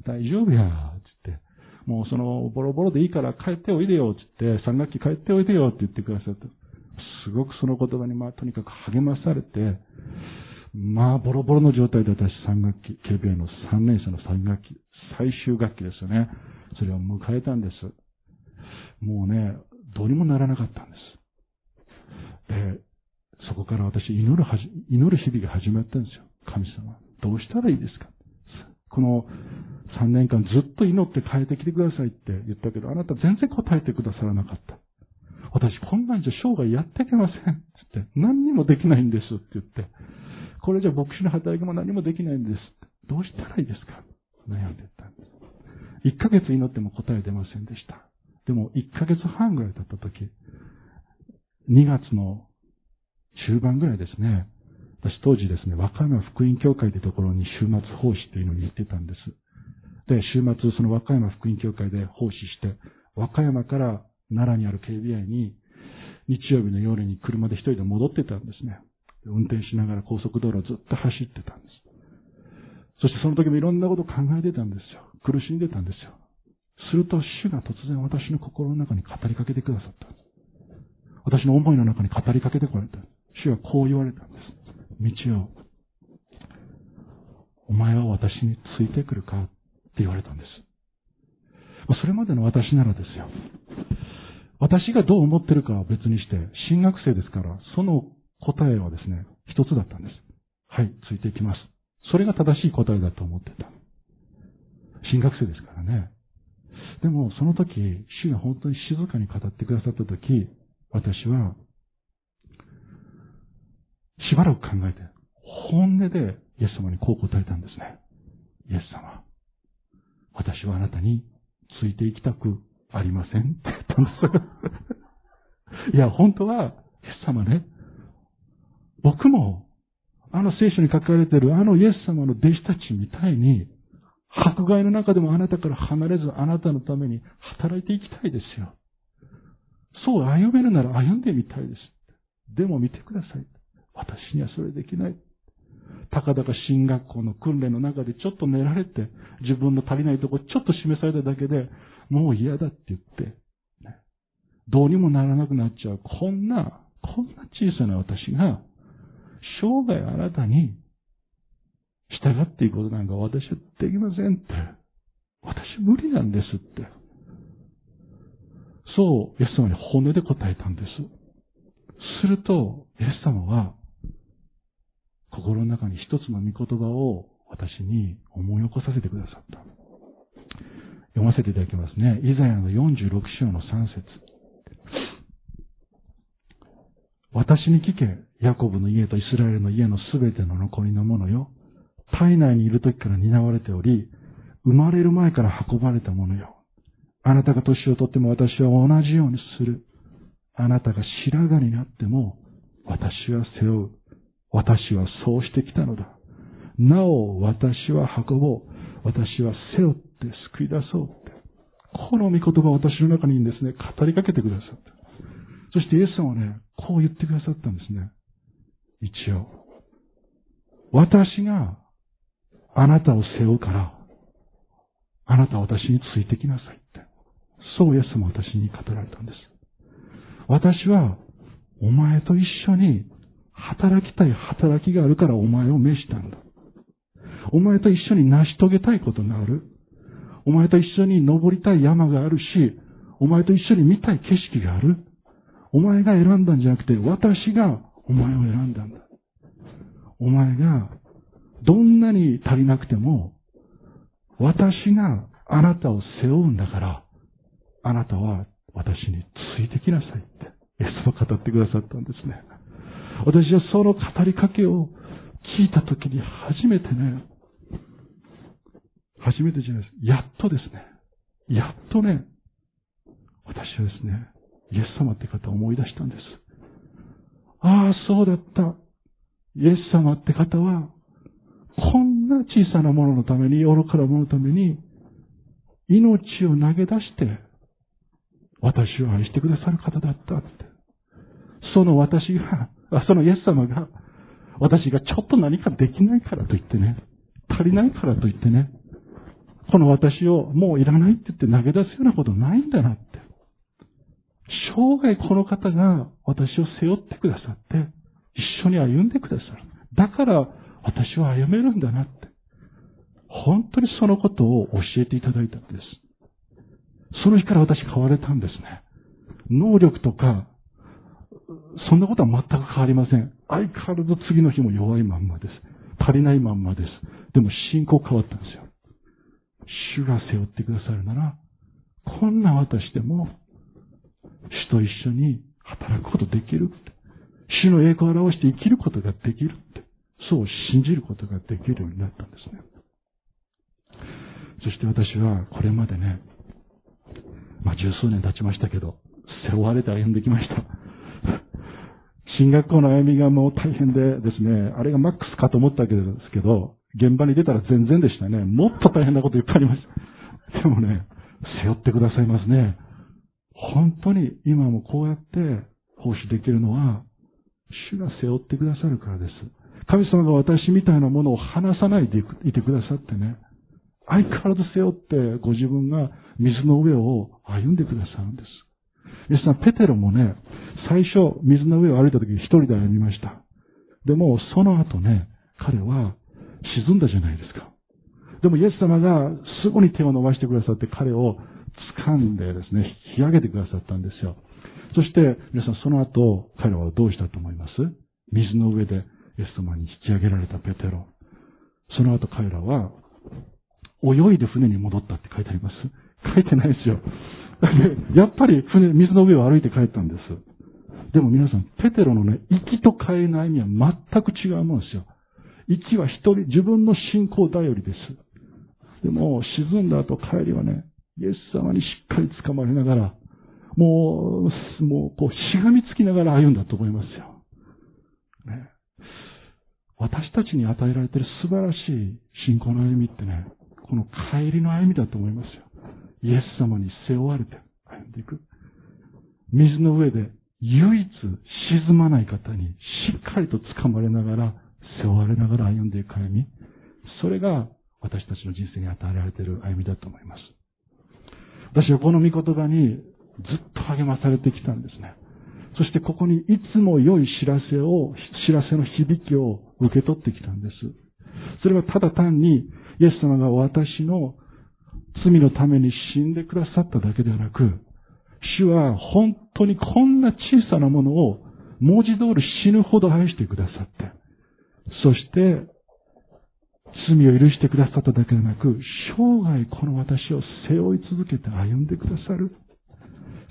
大丈夫や、って言って、もうその、ボロボロでいいから帰っておいでよ、って言って、三学期帰っておいでよ、って言ってくださった。すごくその言葉に、まあ、とにかく励まされて、まあ、ボロボロの状態で私3学期、KBA の3年生の3学期、最終学期ですよね。それを迎えたんです。もうね、どうにもならなかったんです。で、そこから私祈るはじ、祈る日々が始まったんですよ。神様。どうしたらいいですか？この3年間ずっと祈って変えてきてくださいって言ったけど、あなた全然答えてくださらなかった。私こんなんじゃ生涯やっていけません。って言って、何にもできないんですって言って、これじゃ牧師の働きも何もできないんです。どうしたらいいですか？悩んでたんです。1ヶ月祈っても答え出ませんでした。でも1ヶ月半ぐらい経った時、2月の中盤ぐらいですね、私当時ですね、和歌山福音協会というところに週末奉仕というのに行ってたんです。で、週末その和歌山福音協会で奉仕して、和歌山から奈良にある KBI に日曜日の夜に車で一人で戻ってたんですね。運転しながら高速道路をずっと走ってたんです。そしてその時もいろんなことを考えてたんですよ。苦しんでたんですよ。すると主が突然私の心の中に語りかけてくださったんです。私の思いの中に語りかけてこられた。主はこう言われたんです。道を、お前は私についてくるかって言われたんです。それまでの私ならですよ。私がどう思ってるかは別にして、新学生ですから、その答えはですね、一つだったんです。はい、ついていきます。それが正しい答えだと思ってた。新学生ですからね。でも、その時、主が本当に静かに語ってくださった時、私は、しばらく考えて、本音でイエス様にこう答えたんですね。イエス様、私はあなたについていきたくありませんって言ったんです。いや、本当は、イエス様ね、僕も、あの聖書に書かれているあのイエス様の弟子たちみたいに、迫害の中でもあなたから離れずあなたのために働いていきたいですよ。そう歩めるなら歩んでみたいです。でも見てください。私にはそれできない。たかだか進学校の訓練の中でちょっと寝られて、自分の足りないとこちょっと示されただけで、もう嫌だって言って、どうにもならなくなっちゃう。こんな、こんな小さな私が、生涯あなたに従っていくことなんか私はできませんって。私無理なんですって。そう、イエス様に骨で答えたんです。すると、イエス様は、心の中に一つの御言葉を私に思い起こさせてくださった。読ませていただきますね。イザヤの46章の3節私に聞け、ヤコブの家とイスラエルの家のすべての残りのものよ。体内にいる時から担われており、生まれる前から運ばれたものよ。あなたが年をとっても私は同じようにする。あなたが白髪になっても私は背負う。私はそうしてきたのだ。なお私は運ぼう。私は背負って救い出そうって。この御言葉を私の中にですね、語りかけてくださった。そしてイエス様はね、こう言ってくださったんですね。一応。私があなたを背負うから、あなたは私についてきなさいって。そうイエス様は私に語られたんです。私は、お前と一緒に働きたい働きがあるからお前を召したんだ。お前と一緒に成し遂げたいことがある。お前と一緒に登りたい山があるし、お前と一緒に見たい景色がある。お前が選んだんじゃなくて、私がお前を選んだんだ？お前がどんなに足りなくても、私があなたを背負うんだから、あなたは私についてきなさいって、イエスも語ってくださったんですね。私はその語りかけを聞いたときに初めてね、初めてじゃないです。やっとですね。やっとね、私はですね、イエス様って方を思い出したんです。ああ、そうだった。イエス様って方は、こんな小さなもののために、愚かなもののために、命を投げ出して、私を愛してくださる方だったって。その私が、そのイエス様が、私がちょっと何かできないからと言ってね、足りないからと言ってね、この私をもういらないって言って投げ出すようなことないんだなって。生涯この方が私を背負ってくださって、一緒に歩んでくださる。だから私は歩めるんだなって。本当にそのことを教えていただいたんです。その日から私変われたんですね。能力とか、そんなことは全く変わりません。相変わらず次の日も弱いまんまです。足りないまんまです。でも信仰変わったんですよ。主が背負ってくださるなら、こんな私でも、主と一緒に働くことできるって。主の栄光を表して生きることができるって。そう信じることができるようになったんですね。そして私はこれまでね、まあ十数年経ちましたけど、背負われて歩んできました。進学校の歩みがもう大変でですね、あれがマックスかと思ったわけですけど、現場に出たら全然でしたね。もっと大変なこといっぱいありました。でもね、背負ってくださいますね。本当に今もこうやって奉仕できるのは、主が背負ってくださるからです。神様が私みたいなものを離さないでいてくださってね、相変わらず背負ってご自分が水の上を歩んでくださるんです。皆さん、ペテロもね、最初水の上を歩いた時一人で歩みました。でも、その後ね、彼は沈んだじゃないですか。でもイエス様がすぐに手を伸ばしてくださって彼を掴んでですね、引き上げてくださったんですよ。そして、皆さんその後、彼らはどうしたと思います？水の上でイエス様に引き上げられたペテロ。その後彼らは、泳いで船に戻ったって書いてあります書いてないですよ。やっぱり船、水の上を歩いて帰ったんです。でも皆さん、ペテロのね、行きと帰りの歩みは全く違うもんですよ。行きは一人、自分の信仰頼りです。でも、沈んだ後帰りはね、イエス様にしっかり掴まれながら、もう、もう、こう、しがみつきながら歩んだと思いますよ。ね。私たちに与えられている素晴らしい信仰の歩みってね、この帰りの歩みだと思いますよ。イエス様に背負われて歩んでいく。水の上で唯一沈まない方にしっかりと掴まれながら背負われながら歩んでいく歩み。それが私たちの人生に与えられている歩みだと思います。私はこの御言葉にずっと励まされてきたんですね。そしてここにいつも良い知らせを、知らせの響きを受け取ってきたんです。それはただ単にイエス様が私の罪のために死んでくださっただけではなく、主は本当にこんな小さなものを文字通り死ぬほど愛してくださって、そして、罪を許してくださっただけでなく、生涯この私を背負い続けて歩んでくださる。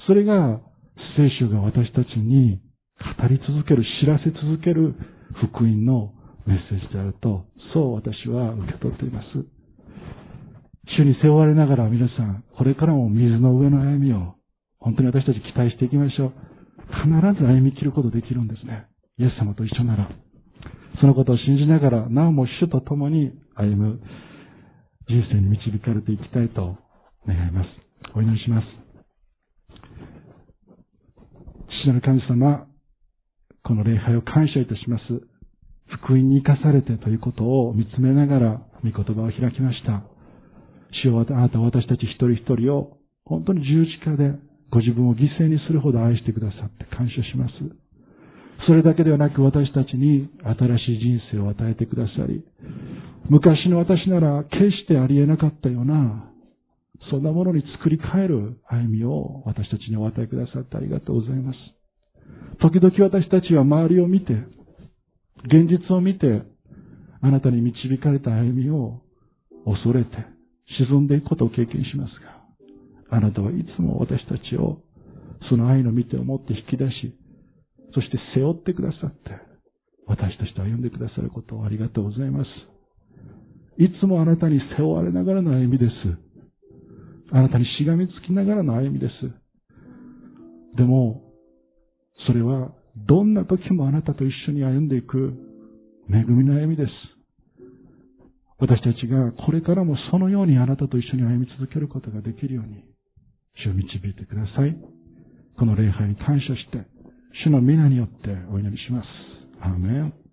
それが、聖書が私たちに語り続ける、知らせ続ける福音のメッセージであると、そう私は受け取っています。主に背負われながら皆さん、これからも水の上の歩みを、本当に私たち期待していきましょう。必ず歩み切ることできるんですね。イエス様と一緒なら。そのことを信じながら、なおも主と共に歩む人生に導かれていきたいと願います。お祈りします。父なる神様、この礼拝を感謝いたします。福音に生かされてということを見つめながら、御言葉を開きました。主をあなたは私たち一人一人を本当に十字架でご自分を犠牲にするほど愛してくださって感謝します。それだけではなく私たちに新しい人生を与えてくださり、昔の私なら決してありえなかったような、そんなものに作り変える歩みを私たちにお与えくださってありがとうございます。時々私たちは周りを見て、現実を見て、あなたに導かれた歩みを恐れて沈んでいくことを経験しますが、あなたはいつも私たちをその愛の見てを持って引き出し、そして背負ってくださって、私たちと歩んでくださることをありがとうございます。いつもあなたに背負われながらの歩みです。あなたにしがみつきながらの歩みです。でも、それはどんな時もあなたと一緒に歩んでいく恵みの歩みです。私たちがこれからもそのようにあなたと一緒に歩み続けることができるように、主を導いてください。この礼拝に感謝して、主の皆によってお祈りします。アーメン。